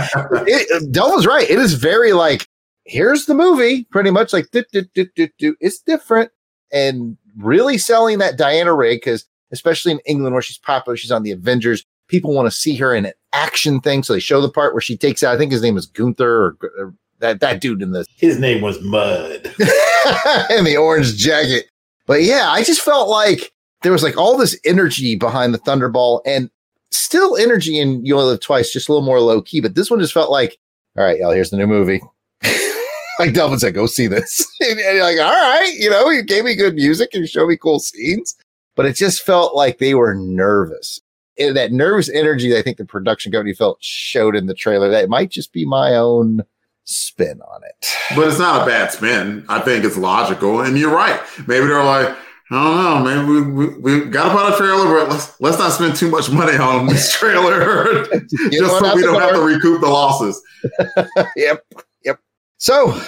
it, Delvin's right. It is very like, here's the movie, pretty much like, do, do, do, it's different. And really selling that Diana Rigg, because especially in England where she's popular, she's on the Avengers people want to see her in an action thing. So they show the part where she takes out, I think his name is Gunther or, or that, that dude in the. His name was Mud. in the orange jacket. But yeah, I just felt like there was like all this energy behind the Thunderball and still energy in You Only Live Twice, just a little more low key. But this one just felt like, all right, y'all, here's the new movie. like Delvin said, go see this. and you're like, all right, you know, you gave me good music and showed me cool scenes. But it just felt like they were nervous that nervous energy that I think the production company felt showed in the trailer. That might just be my own spin on it. But it's not a bad spin. I think it's logical. And you're right. Maybe they're like, I don't know. Maybe we, we, we got to put a trailer, but let's let's not spend too much money on this trailer, just so we don't have to recoup the losses. yep, yep. So,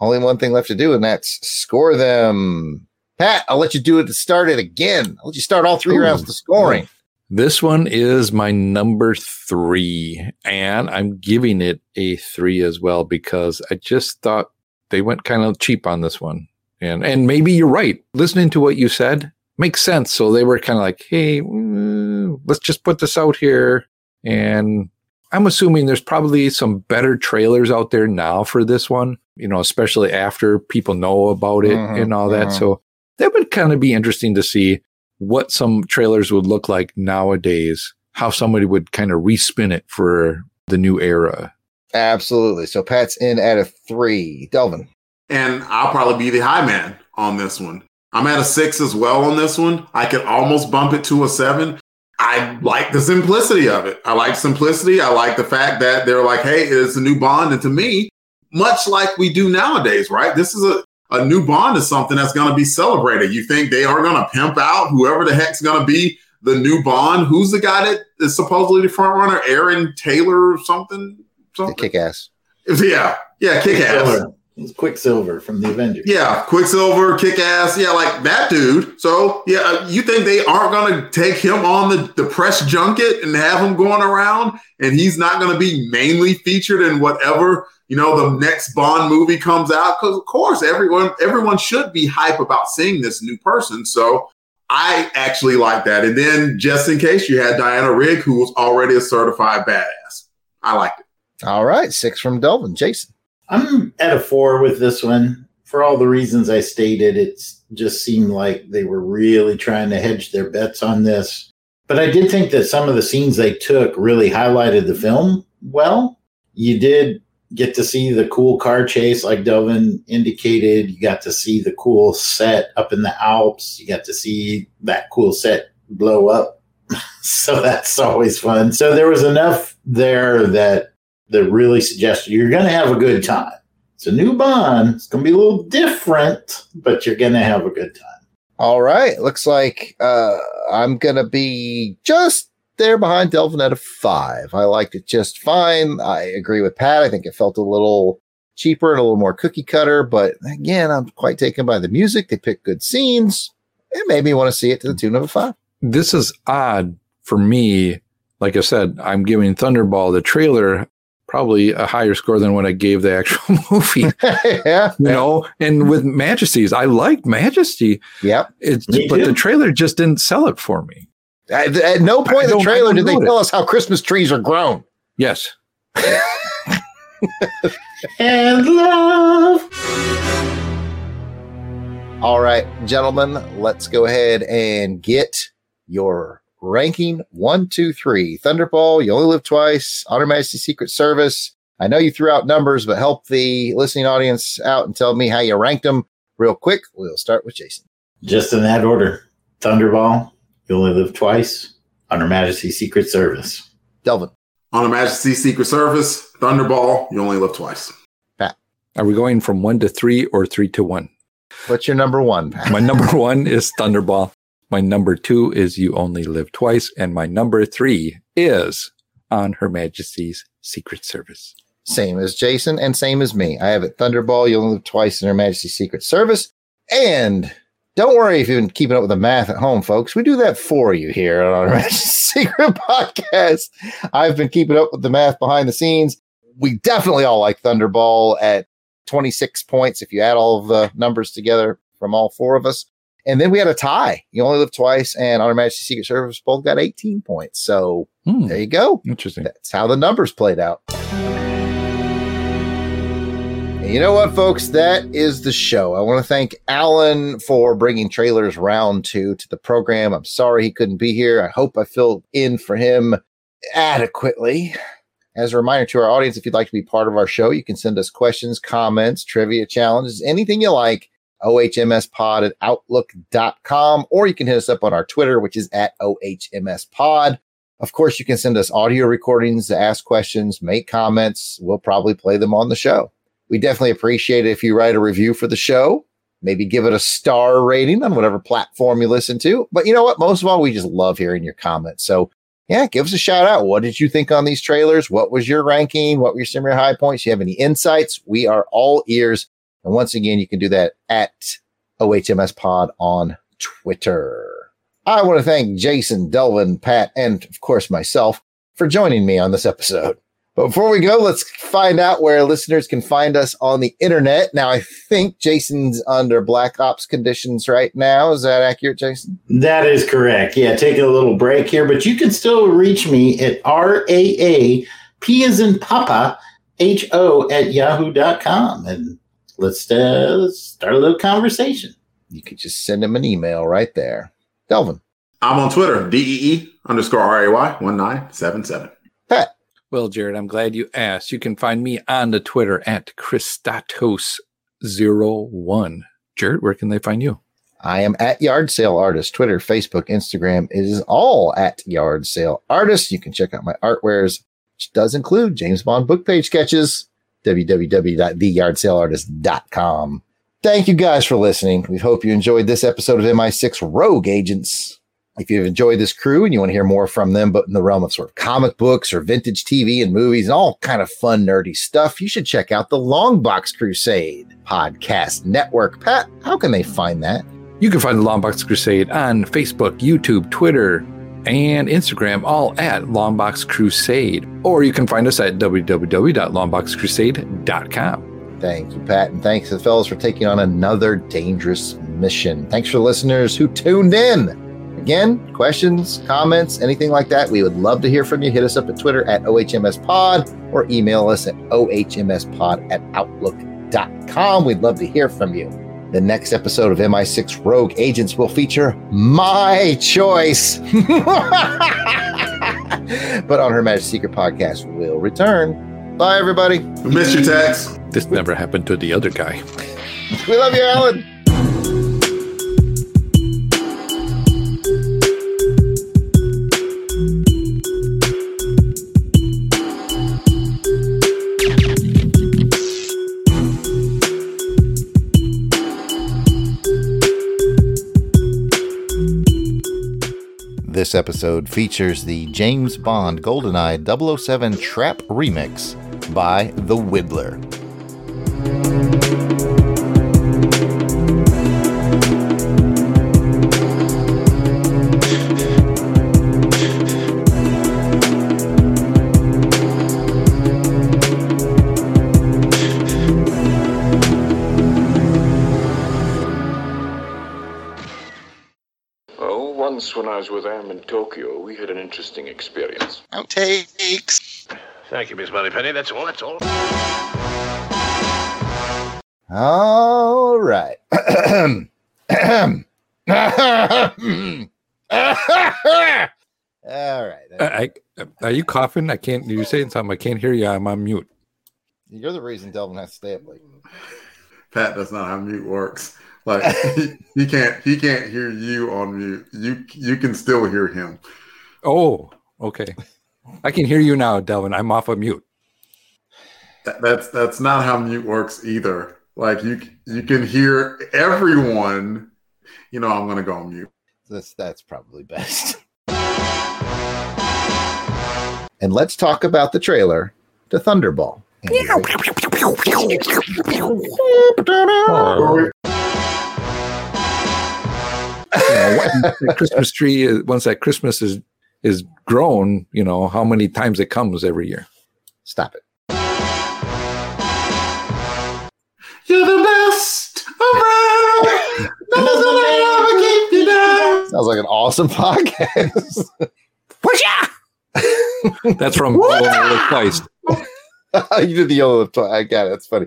only one thing left to do, and that's score them. Pat, I'll let you do it to start it again. I'll let you start all three Ooh. rounds of scoring. This one is my number three, and I'm giving it a three as well because I just thought they went kind of cheap on this one. And and maybe you're right. Listening to what you said makes sense. So they were kind of like, hey, mm, let's just put this out here. And I'm assuming there's probably some better trailers out there now for this one, you know, especially after people know about it mm-hmm, and all that. Mm-hmm. So that would kind of be interesting to see what some trailers would look like nowadays, how somebody would kind of respin it for the new era. Absolutely. So Pat's in at a three. Delvin. And I'll probably be the high man on this one. I'm at a six as well on this one. I could almost bump it to a seven. I like the simplicity of it. I like simplicity. I like the fact that they're like, hey, it's a new Bond. And to me, much like we do nowadays, right? This is a a new bond is something that's going to be celebrated. You think they are going to pimp out whoever the heck's going to be the new bond? Who's the guy that is supposedly the front runner? Aaron Taylor or something? something? Kick ass. Yeah. Yeah. Kick ass. He's Quicksilver from the Avengers. Yeah, Quicksilver, kick ass. Yeah, like that dude. So, yeah, uh, you think they aren't going to take him on the, the press junket and have him going around and he's not going to be mainly featured in whatever you know, the next Bond movie comes out. Because of course, everyone everyone should be hype about seeing this new person. So I actually like that. And then just in case you had Diana Rigg, who was already a certified badass. I liked it. All right. Six from Delvin. Jason. I'm at a four with this one. For all the reasons I stated, it just seemed like they were really trying to hedge their bets on this. But I did think that some of the scenes they took really highlighted the film well. You did get to see the cool car chase, like Delvin indicated. You got to see the cool set up in the Alps. You got to see that cool set blow up. so that's always fun. So there was enough there that that really suggested you're going to have a good time. It's a new Bond. It's going to be a little different, but you're going to have a good time. All right. Looks like uh, I'm going to be just there behind Delvin at a five. I liked it just fine. I agree with Pat. I think it felt a little cheaper and a little more cookie cutter, but again, I'm quite taken by the music. They picked good scenes. It made me want to see it to the tune of a five. This is odd for me. Like I said, I'm giving Thunderball the trailer probably a higher score than what I gave the actual movie. yeah. You know, and with Majesties, I liked Majesty. Yep. It's, Me but too. the trailer just didn't sell it for me. At, at no point in the trailer did they it. tell us how Christmas trees are grown. Yes. And love. All right, gentlemen, let's go ahead and get your ranking one, two, three. Thunderball, you only live twice. Honor Majesty Secret Service. I know you threw out numbers, but help the listening audience out and tell me how you ranked them real quick. We'll start with Jason. Just in that order Thunderball, You Only Live Twice, On Majesty Secret Service. Delvin. On Majesty Secret Service, Thunderball, You Only Live Twice. Pat. Are we going from one to three or three to one? What's your number one, Pat? My number one is Thunderball. My number two is You Only Live Twice. And my number three is On Her Majesty's Secret Service. Same as Jason and same as me. I have it Thunderball, you only live twice in Her Majesty's Secret Service. And don't worry if you've been keeping up with the math at home, folks. We do that for you here on Majesty's Secret Podcast. I've been keeping up with the math behind the scenes. We definitely all like Thunderball at 26 points if you add all of the numbers together from all four of us. And then we had a tie. You only live twice, and On Her Majesty's Secret Service both got 18 points. So Hmm, there you go. interesting. That's how the numbers played out. And you know what, folks? That is the show. I want to thank Alan for bringing trailers round two to the program. I'm sorry he couldn't be here. I hope I filled in for him adequately. As a reminder to our audience, if you'd like to be part of our show, you can send us questions, comments, trivia challenges, anything you like. OHMSpod at outlook.com, or you can hit us up on our Twitter, which is at OHMSpod. Of course, you can send us audio recordings ask questions, make comments. We'll probably play them on the show. We definitely appreciate it if you write a review for the show. Maybe give it a star rating on whatever platform you listen to. But you know what? Most of all, we just love hearing your comments. So, yeah, give us a shout out. What did you think on these trailers? What was your ranking? What were your similar high points? You have any insights? We are all ears. And once again, you can do that at OHMS Pod on Twitter. I want to thank Jason, Delvin, Pat, and of course myself for joining me on this episode. But before we go, let's find out where listeners can find us on the internet. Now, I think Jason's under Black Ops conditions right now. Is that accurate, Jason? That is correct. Yeah, taking a little break here, but you can still reach me at R A A P as in Papa H O at yahoo.com. And let's, uh, let's start a little conversation. You could just send him an email right there. Delvin. I'm on Twitter, DEE underscore RAY 1977. Pat. Well, Jared, I'm glad you asked. You can find me on the Twitter at Christatos01. Jared, where can they find you? I am at Yard Sale Artist. Twitter, Facebook, Instagram it is all at Yard Sale Artist. You can check out my artwares, which does include James Bond book page sketches. www.theyardsaleartist.com. Thank you guys for listening. We hope you enjoyed this episode of MI6 Rogue Agents. If you've enjoyed this crew and you want to hear more from them, but in the realm of sort of comic books or vintage TV and movies and all kind of fun, nerdy stuff, you should check out the Longbox Crusade podcast network. Pat, how can they find that? You can find the Longbox Crusade on Facebook, YouTube, Twitter, and Instagram, all at Longbox Crusade. Or you can find us at www.longboxcrusade.com. Thank you, Pat, and thanks to the fellows for taking on another dangerous mission. Thanks for the listeners who tuned in. Again, questions, comments, anything like that, we would love to hear from you. Hit us up at Twitter at OHMSPod or email us at OHMSPod at Outlook.com. We'd love to hear from you. The next episode of MI6 Rogue Agents will feature my choice. but on Her Majesty's Secret Podcast will return. Bye, everybody. We missed your text. This never happened to the other guy. We love you, Alan. This episode features the James Bond GoldenEye 007 Trap remix by The Whittler. With Am in Tokyo, we had an interesting experience. Outtakes. Thank you, Miss Moneypenny. That's all. That's all. All right. All right. I, I, are you coughing? I can't. You're saying something. I can't hear you. I'm on mute. You're the reason Delvin has to stay up late. Pat, that's not how mute works. Like he, he can't he can't hear you on mute. You you can still hear him. Oh, okay. I can hear you now, Delvin. I'm off of mute. That, that's that's not how mute works either. Like you you can hear everyone. You know, I'm gonna go on mute. That's that's probably best. and let's talk about the trailer to Thunderball. You know, once the Christmas tree. Once that Christmas is is grown, you know how many times it comes every year. Stop it. You're the best around. Nothing will ever keep you down. Sounds like an awesome podcast. That's from Christ. you did the yellow. I got it. That's funny.